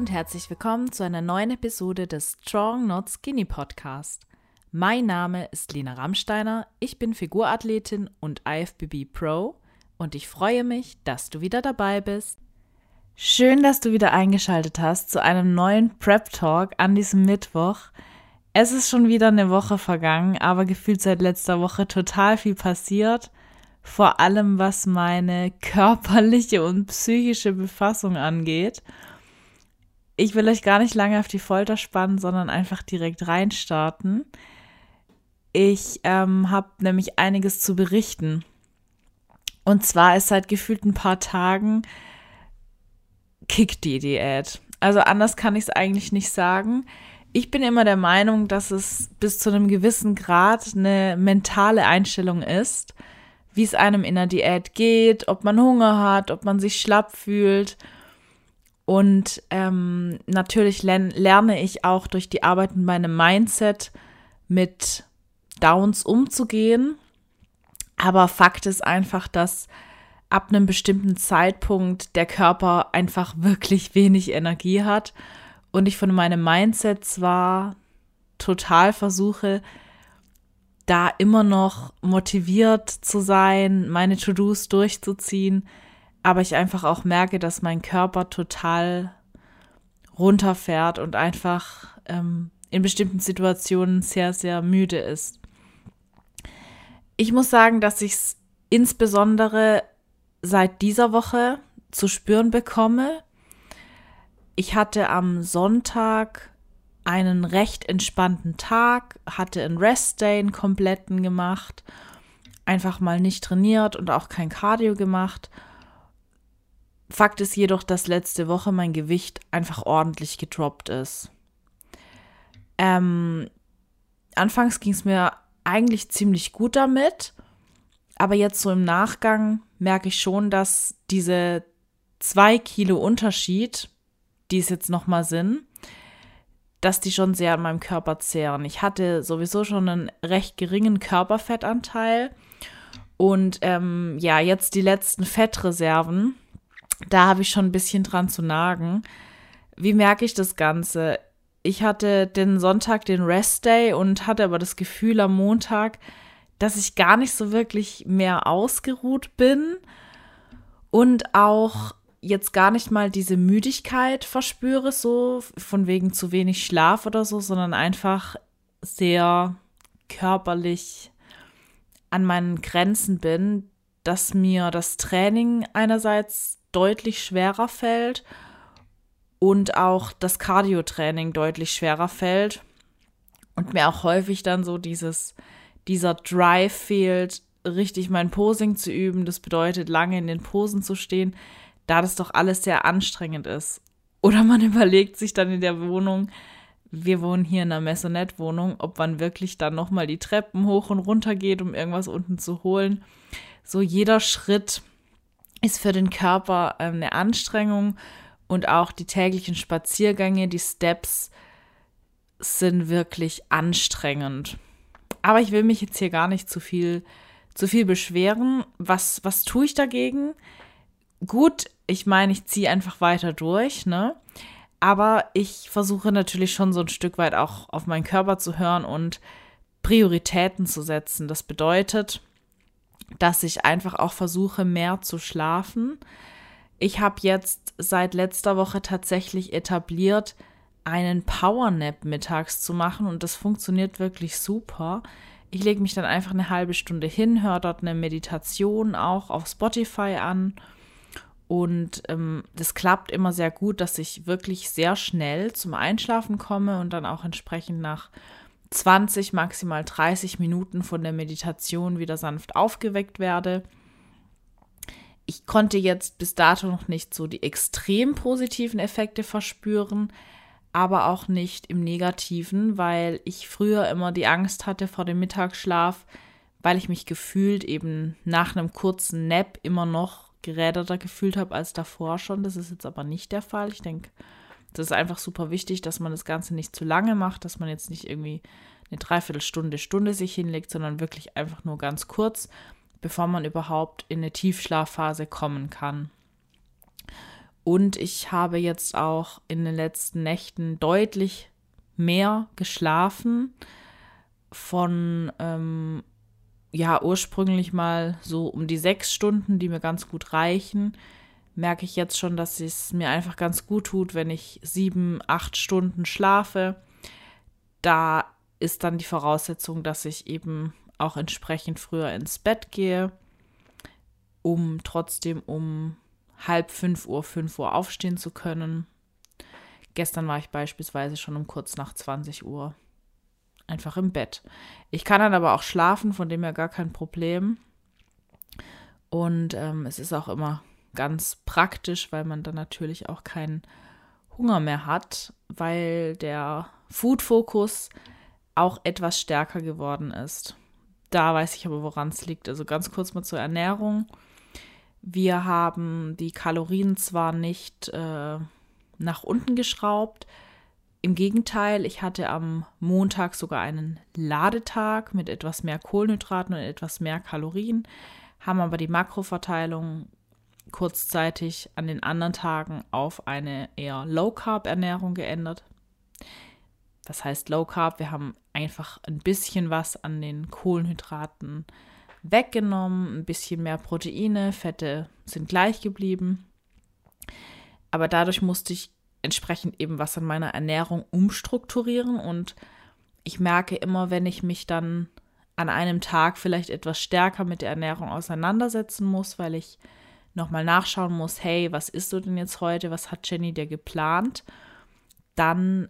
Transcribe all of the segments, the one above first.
und herzlich willkommen zu einer neuen Episode des Strong Not Skinny Podcast. Mein Name ist Lena Rammsteiner, ich bin Figurathletin und IFBB Pro und ich freue mich, dass du wieder dabei bist. Schön, dass du wieder eingeschaltet hast zu einem neuen Prep Talk an diesem Mittwoch. Es ist schon wieder eine Woche vergangen, aber gefühlt seit letzter Woche total viel passiert. Vor allem was meine körperliche und psychische Befassung angeht. Ich will euch gar nicht lange auf die Folter spannen, sondern einfach direkt reinstarten. Ich ähm, habe nämlich einiges zu berichten. Und zwar ist seit gefühlt ein paar Tagen kickt die Diät. Also anders kann ich es eigentlich nicht sagen. Ich bin immer der Meinung, dass es bis zu einem gewissen Grad eine mentale Einstellung ist, wie es einem in der Diät geht, ob man Hunger hat, ob man sich schlapp fühlt und ähm, natürlich lerne ich auch durch die Arbeit mit meinem Mindset mit Downs umzugehen. Aber Fakt ist einfach, dass ab einem bestimmten Zeitpunkt der Körper einfach wirklich wenig Energie hat und ich von meinem Mindset zwar total versuche, da immer noch motiviert zu sein, meine To-Dos durchzuziehen, aber ich einfach auch merke, dass mein Körper total runterfährt und einfach ähm, in bestimmten Situationen sehr, sehr müde ist. Ich muss sagen, dass ich es insbesondere seit dieser Woche zu spüren bekomme. Ich hatte am Sonntag einen recht entspannten Tag, hatte einen Rest-Day, einen kompletten gemacht, einfach mal nicht trainiert und auch kein Cardio gemacht Fakt ist jedoch, dass letzte Woche mein Gewicht einfach ordentlich gedroppt ist. Ähm, anfangs ging es mir eigentlich ziemlich gut damit, aber jetzt so im Nachgang merke ich schon, dass diese zwei Kilo Unterschied, die es jetzt nochmal sind, dass die schon sehr an meinem Körper zehren. Ich hatte sowieso schon einen recht geringen Körperfettanteil und ähm, ja, jetzt die letzten Fettreserven da habe ich schon ein bisschen dran zu nagen. Wie merke ich das Ganze? Ich hatte den Sonntag den Rest Day und hatte aber das Gefühl am Montag, dass ich gar nicht so wirklich mehr ausgeruht bin und auch jetzt gar nicht mal diese Müdigkeit verspüre, so von wegen zu wenig Schlaf oder so, sondern einfach sehr körperlich an meinen Grenzen bin, dass mir das Training einerseits deutlich schwerer fällt und auch das Cardio-Training deutlich schwerer fällt und mir auch häufig dann so dieses, dieser Drive fehlt, richtig mein Posing zu üben. Das bedeutet, lange in den Posen zu stehen, da das doch alles sehr anstrengend ist. Oder man überlegt sich dann in der Wohnung, wir wohnen hier in einer Maisonette-Wohnung, ob man wirklich dann nochmal die Treppen hoch und runter geht, um irgendwas unten zu holen. So jeder Schritt ist für den Körper ähm, eine Anstrengung und auch die täglichen Spaziergänge, die Steps sind wirklich anstrengend. Aber ich will mich jetzt hier gar nicht zu viel, zu viel beschweren. Was, was tue ich dagegen? Gut, ich meine, ich ziehe einfach weiter durch, ne? Aber ich versuche natürlich schon so ein Stück weit auch auf meinen Körper zu hören und Prioritäten zu setzen. Das bedeutet, dass ich einfach auch versuche, mehr zu schlafen. Ich habe jetzt seit letzter Woche tatsächlich etabliert, einen Powernap mittags zu machen und das funktioniert wirklich super. Ich lege mich dann einfach eine halbe Stunde hin, höre dort eine Meditation auch auf Spotify an und ähm, das klappt immer sehr gut, dass ich wirklich sehr schnell zum Einschlafen komme und dann auch entsprechend nach 20, maximal 30 Minuten von der Meditation wieder sanft aufgeweckt werde. Ich konnte jetzt bis dato noch nicht so die extrem positiven Effekte verspüren, aber auch nicht im negativen, weil ich früher immer die Angst hatte vor dem Mittagsschlaf, weil ich mich gefühlt eben nach einem kurzen Nap immer noch geräderter gefühlt habe als davor schon. Das ist jetzt aber nicht der Fall. Ich denke, das ist einfach super wichtig, dass man das Ganze nicht zu lange macht, dass man jetzt nicht irgendwie eine Dreiviertelstunde, Stunde sich hinlegt, sondern wirklich einfach nur ganz kurz, bevor man überhaupt in eine Tiefschlafphase kommen kann. Und ich habe jetzt auch in den letzten Nächten deutlich mehr geschlafen. Von, ähm, ja, ursprünglich mal so um die sechs Stunden, die mir ganz gut reichen, merke ich jetzt schon, dass es mir einfach ganz gut tut, wenn ich sieben, acht Stunden schlafe. Da ist dann die Voraussetzung, dass ich eben auch entsprechend früher ins Bett gehe, um trotzdem um halb fünf Uhr, fünf Uhr aufstehen zu können. Gestern war ich beispielsweise schon um kurz nach 20 Uhr einfach im Bett. Ich kann dann aber auch schlafen, von dem her gar kein Problem. Und ähm, es ist auch immer ganz praktisch, weil man dann natürlich auch keinen Hunger mehr hat, weil der Food-Fokus auch etwas stärker geworden ist. Da weiß ich aber, woran es liegt. Also ganz kurz mal zur Ernährung. Wir haben die Kalorien zwar nicht äh, nach unten geschraubt, im Gegenteil, ich hatte am Montag sogar einen Ladetag mit etwas mehr Kohlenhydraten und etwas mehr Kalorien, haben aber die Makroverteilung kurzzeitig an den anderen Tagen auf eine eher Low-Carb-Ernährung geändert. Das heißt Low Carb, wir haben einfach ein bisschen was an den Kohlenhydraten weggenommen, ein bisschen mehr Proteine, Fette sind gleich geblieben. Aber dadurch musste ich entsprechend eben was an meiner Ernährung umstrukturieren und ich merke immer, wenn ich mich dann an einem Tag vielleicht etwas stärker mit der Ernährung auseinandersetzen muss, weil ich nochmal nachschauen muss, hey, was isst du denn jetzt heute, was hat Jenny dir geplant, dann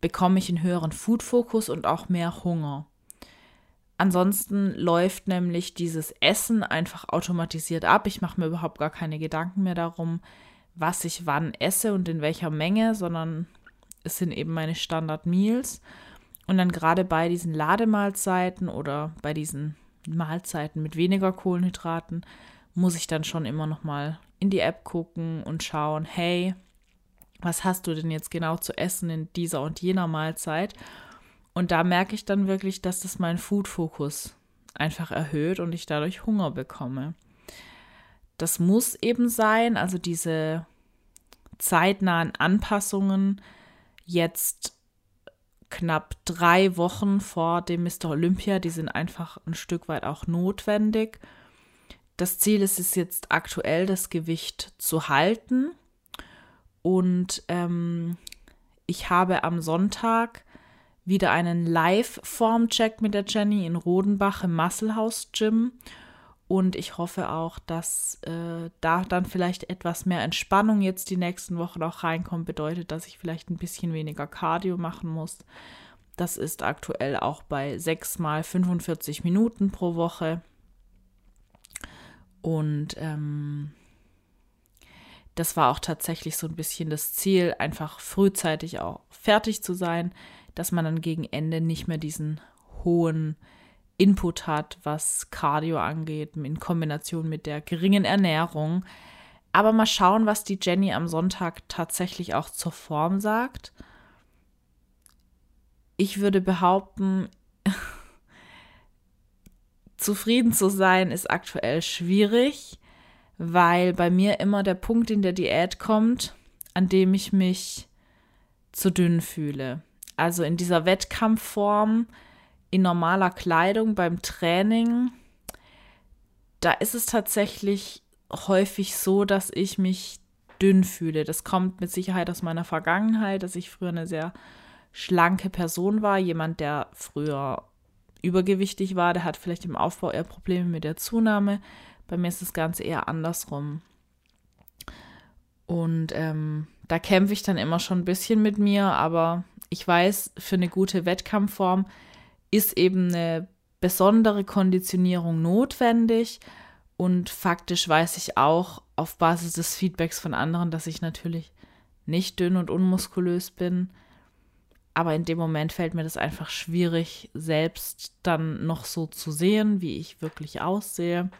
bekomme ich einen höheren Food-Fokus und auch mehr Hunger. Ansonsten läuft nämlich dieses Essen einfach automatisiert ab. Ich mache mir überhaupt gar keine Gedanken mehr darum, was ich wann esse und in welcher Menge, sondern es sind eben meine Standard-Meals. Und dann gerade bei diesen Lademahlzeiten oder bei diesen Mahlzeiten mit weniger Kohlenhydraten muss ich dann schon immer noch mal in die App gucken und schauen, hey, was hast du denn jetzt genau zu essen in dieser und jener Mahlzeit? Und da merke ich dann wirklich, dass das meinen Food-Fokus einfach erhöht und ich dadurch Hunger bekomme. Das muss eben sein, also diese zeitnahen Anpassungen jetzt knapp drei Wochen vor dem Mr. Olympia, die sind einfach ein Stück weit auch notwendig. Das Ziel ist es jetzt aktuell, das Gewicht zu halten und ähm, ich habe am Sonntag wieder einen Live-Form-Check mit der Jenny in Rodenbach im Muscle House Gym. Und ich hoffe auch, dass äh, da dann vielleicht etwas mehr Entspannung jetzt die nächsten Wochen auch reinkommt. Bedeutet, dass ich vielleicht ein bisschen weniger Cardio machen muss. Das ist aktuell auch bei 6 mal 45 Minuten pro Woche. Und ähm, das war auch tatsächlich so ein bisschen das Ziel, einfach frühzeitig auch fertig zu sein, dass man dann gegen Ende nicht mehr diesen hohen Input hat, was Cardio angeht, in Kombination mit der geringen Ernährung. Aber mal schauen, was die Jenny am Sonntag tatsächlich auch zur Form sagt. Ich würde behaupten, zufrieden zu sein ist aktuell schwierig weil bei mir immer der Punkt in der Diät kommt, an dem ich mich zu dünn fühle. Also in dieser Wettkampfform, in normaler Kleidung beim Training, da ist es tatsächlich häufig so, dass ich mich dünn fühle. Das kommt mit Sicherheit aus meiner Vergangenheit, dass ich früher eine sehr schlanke Person war, jemand, der früher übergewichtig war, der hat vielleicht im Aufbau eher Probleme mit der Zunahme. Bei mir ist das Ganze eher andersrum. Und ähm, da kämpfe ich dann immer schon ein bisschen mit mir, aber ich weiß, für eine gute Wettkampfform ist eben eine besondere Konditionierung notwendig. Und faktisch weiß ich auch auf Basis des Feedbacks von anderen, dass ich natürlich nicht dünn und unmuskulös bin. Aber in dem Moment fällt mir das einfach schwierig, selbst dann noch so zu sehen, wie ich wirklich aussehe.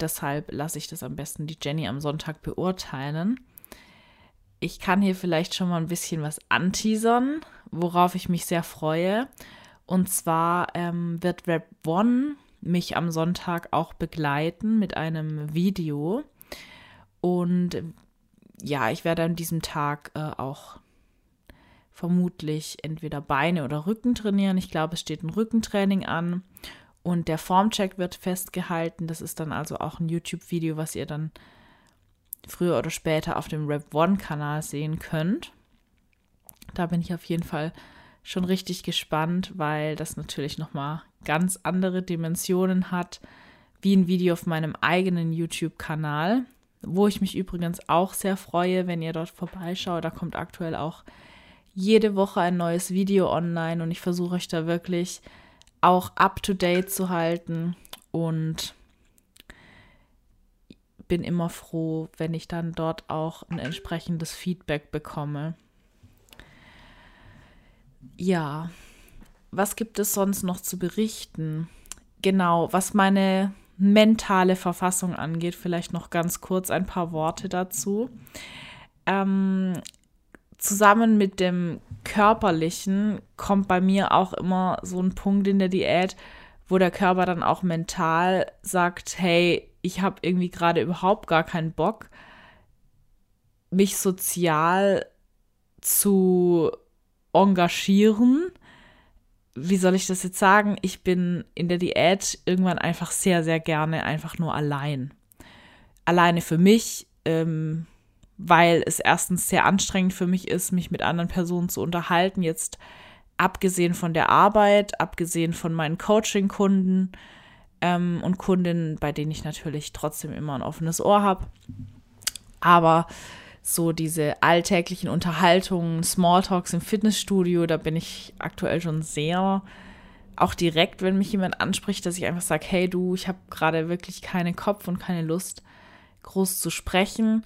Deshalb lasse ich das am besten die Jenny am Sonntag beurteilen. Ich kann hier vielleicht schon mal ein bisschen was anteasern, worauf ich mich sehr freue. Und zwar ähm, wird Rap One mich am Sonntag auch begleiten mit einem Video. Und ja, ich werde an diesem Tag äh, auch vermutlich entweder Beine oder Rücken trainieren. Ich glaube, es steht ein Rückentraining an und der Formcheck wird festgehalten. Das ist dann also auch ein YouTube-Video, was ihr dann früher oder später auf dem Rap One-Kanal sehen könnt. Da bin ich auf jeden Fall schon richtig gespannt, weil das natürlich nochmal ganz andere Dimensionen hat, wie ein Video auf meinem eigenen YouTube-Kanal, wo ich mich übrigens auch sehr freue, wenn ihr dort vorbeischaut. Da kommt aktuell auch jede Woche ein neues Video online und ich versuche euch da wirklich auch up-to-date zu halten und bin immer froh, wenn ich dann dort auch ein entsprechendes Feedback bekomme. Ja, was gibt es sonst noch zu berichten? Genau, was meine mentale Verfassung angeht, vielleicht noch ganz kurz ein paar Worte dazu. Ähm, zusammen mit dem körperlichen kommt bei mir auch immer so ein Punkt in der Diät, wo der Körper dann auch mental sagt, hey, ich habe irgendwie gerade überhaupt gar keinen Bock, mich sozial zu engagieren. Wie soll ich das jetzt sagen? Ich bin in der Diät irgendwann einfach sehr, sehr gerne einfach nur allein. Alleine für mich, ähm, weil es erstens sehr anstrengend für mich ist, mich mit anderen Personen zu unterhalten. Jetzt abgesehen von der Arbeit, abgesehen von meinen Coaching-Kunden ähm, und Kundinnen, bei denen ich natürlich trotzdem immer ein offenes Ohr habe. Aber so diese alltäglichen Unterhaltungen, Smalltalks im Fitnessstudio, da bin ich aktuell schon sehr auch direkt, wenn mich jemand anspricht, dass ich einfach sage, hey du, ich habe gerade wirklich keinen Kopf und keine Lust, groß zu sprechen.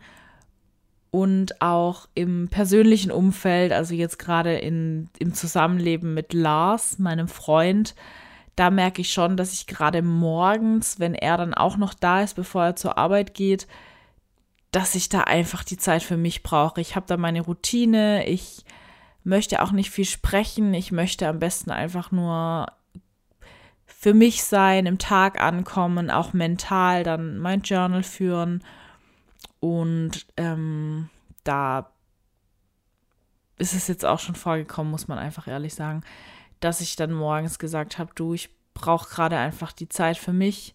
Und auch im persönlichen Umfeld, also jetzt gerade in, im Zusammenleben mit Lars, meinem Freund, da merke ich schon, dass ich gerade morgens, wenn er dann auch noch da ist, bevor er zur Arbeit geht, dass ich da einfach die Zeit für mich brauche. Ich habe da meine Routine, ich möchte auch nicht viel sprechen, ich möchte am besten einfach nur für mich sein, im Tag ankommen, auch mental dann mein Journal führen und ähm, da ist es jetzt auch schon vorgekommen, muss man einfach ehrlich sagen, dass ich dann morgens gesagt habe, du, ich brauche gerade einfach die Zeit für mich,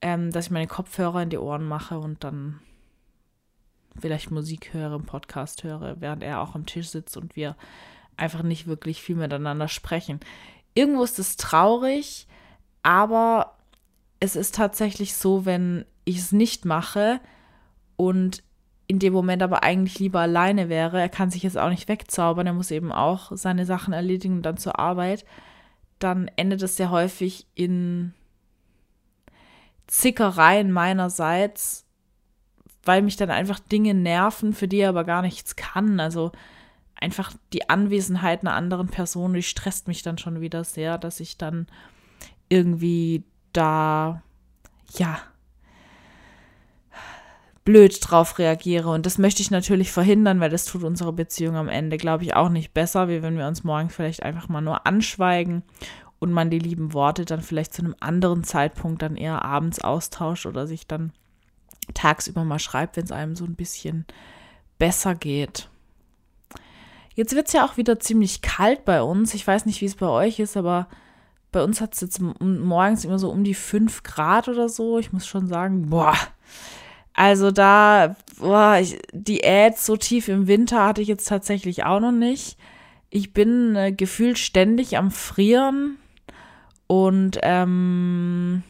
ähm, dass ich meine Kopfhörer in die Ohren mache und dann vielleicht Musik höre, einen Podcast höre, während er auch am Tisch sitzt und wir einfach nicht wirklich viel miteinander sprechen. Irgendwo ist es traurig, aber es ist tatsächlich so, wenn ich es nicht mache und in dem Moment aber eigentlich lieber alleine wäre, er kann sich jetzt auch nicht wegzaubern, er muss eben auch seine Sachen erledigen und dann zur Arbeit, dann endet es sehr häufig in Zickereien meinerseits weil mich dann einfach Dinge nerven, für die er aber gar nichts kann. Also einfach die Anwesenheit einer anderen Person, die stresst mich dann schon wieder sehr, dass ich dann irgendwie da, ja, blöd drauf reagiere. Und das möchte ich natürlich verhindern, weil das tut unsere Beziehung am Ende, glaube ich, auch nicht besser, wie wenn wir uns morgen vielleicht einfach mal nur anschweigen und man die lieben Worte dann vielleicht zu einem anderen Zeitpunkt dann eher abends austauscht oder sich dann tagsüber mal schreibt, wenn es einem so ein bisschen besser geht. Jetzt wird es ja auch wieder ziemlich kalt bei uns. Ich weiß nicht, wie es bei euch ist, aber bei uns hat es jetzt morgens immer so um die 5 Grad oder so. Ich muss schon sagen, boah. Also da, boah, ich, Diät so tief im Winter hatte ich jetzt tatsächlich auch noch nicht. Ich bin äh, gefühlt ständig am Frieren und ähm,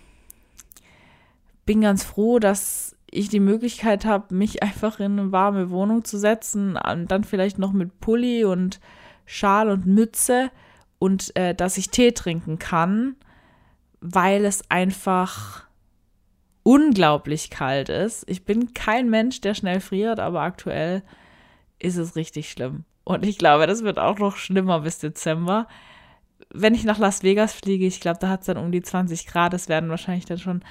bin ganz froh, dass ich die Möglichkeit habe, mich einfach in eine warme Wohnung zu setzen und dann vielleicht noch mit Pulli und Schal und Mütze und äh, dass ich Tee trinken kann, weil es einfach unglaublich kalt ist. Ich bin kein Mensch, der schnell friert, aber aktuell ist es richtig schlimm. Und ich glaube, das wird auch noch schlimmer bis Dezember. Wenn ich nach Las Vegas fliege, ich glaube, da hat es dann um die 20 Grad. Es werden wahrscheinlich dann schon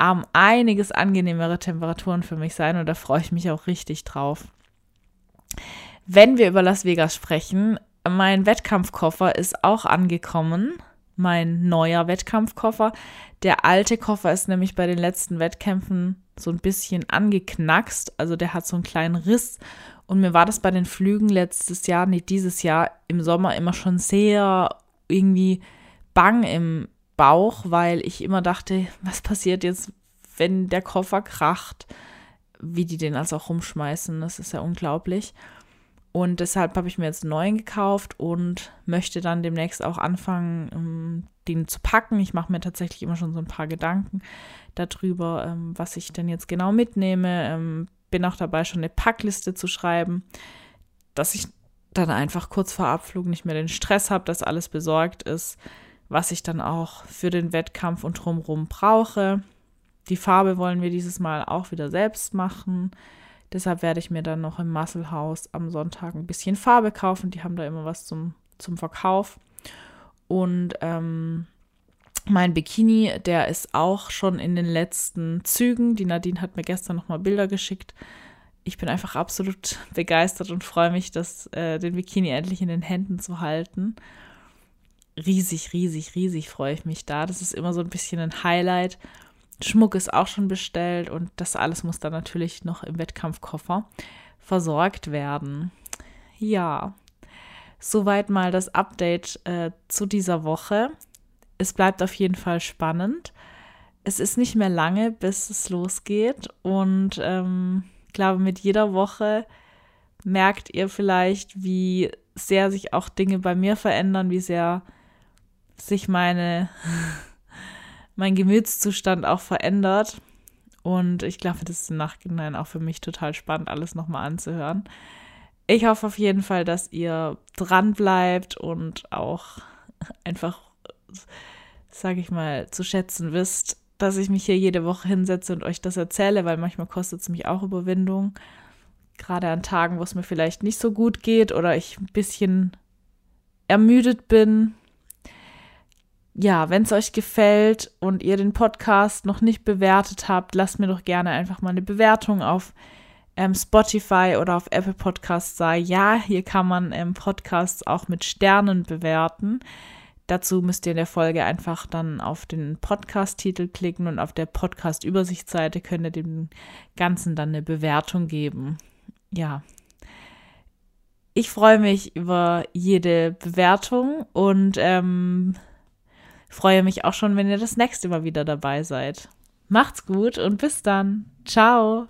um einiges angenehmere Temperaturen für mich sein und da freue ich mich auch richtig drauf. Wenn wir über Las Vegas sprechen, mein Wettkampfkoffer ist auch angekommen. Mein neuer Wettkampfkoffer. Der alte Koffer ist nämlich bei den letzten Wettkämpfen so ein bisschen angeknackst. Also der hat so einen kleinen Riss. Und mir war das bei den Flügen letztes Jahr, nicht dieses Jahr, im Sommer immer schon sehr irgendwie bang im Bauch, weil ich immer dachte, was passiert jetzt, wenn der Koffer kracht? Wie die den also auch rumschmeißen, das ist ja unglaublich. Und deshalb habe ich mir jetzt einen neuen gekauft und möchte dann demnächst auch anfangen, um, den zu packen. Ich mache mir tatsächlich immer schon so ein paar Gedanken darüber, ähm, was ich denn jetzt genau mitnehme. Ähm, bin auch dabei, schon eine Packliste zu schreiben, dass ich dann einfach kurz vor Abflug nicht mehr den Stress habe, dass alles besorgt ist, was ich dann auch für den Wettkampf und drumherum brauche. Die Farbe wollen wir dieses Mal auch wieder selbst machen. Deshalb werde ich mir dann noch im Muscle House am Sonntag ein bisschen Farbe kaufen. Die haben da immer was zum, zum Verkauf. Und ähm, mein Bikini, der ist auch schon in den letzten Zügen. Die Nadine hat mir gestern noch mal Bilder geschickt. Ich bin einfach absolut begeistert und freue mich, das, äh, den Bikini endlich in den Händen zu halten. Riesig, riesig, riesig freue ich mich da. Das ist immer so ein bisschen ein Highlight. Schmuck ist auch schon bestellt und das alles muss dann natürlich noch im Wettkampfkoffer versorgt werden. Ja, soweit mal das Update äh, zu dieser Woche. Es bleibt auf jeden Fall spannend. Es ist nicht mehr lange, bis es losgeht und ähm, ich glaube, mit jeder Woche merkt ihr vielleicht, wie sehr sich auch Dinge bei mir verändern, wie sehr sich meine mein Gemütszustand auch verändert. Und ich glaube, das ist im Nachhinein auch für mich total spannend, alles nochmal anzuhören. Ich hoffe auf jeden Fall, dass ihr dran bleibt und auch einfach, sage ich mal, zu schätzen wisst, dass ich mich hier jede Woche hinsetze und euch das erzähle, weil manchmal kostet es mich auch Überwindung. Gerade an Tagen, wo es mir vielleicht nicht so gut geht oder ich ein bisschen ermüdet bin, ja, wenn es euch gefällt und ihr den Podcast noch nicht bewertet habt, lasst mir doch gerne einfach mal eine Bewertung auf ähm, Spotify oder auf Apple Podcasts da. Ja, hier kann man ähm, Podcasts auch mit Sternen bewerten. Dazu müsst ihr in der Folge einfach dann auf den Podcast-Titel klicken und auf der Podcast-Übersichtsseite könnt ihr dem Ganzen dann eine Bewertung geben. Ja. Ich freue mich über jede Bewertung und ähm, freue mich auch schon, wenn ihr das nächste Mal wieder dabei seid. Macht's gut und bis dann. Ciao.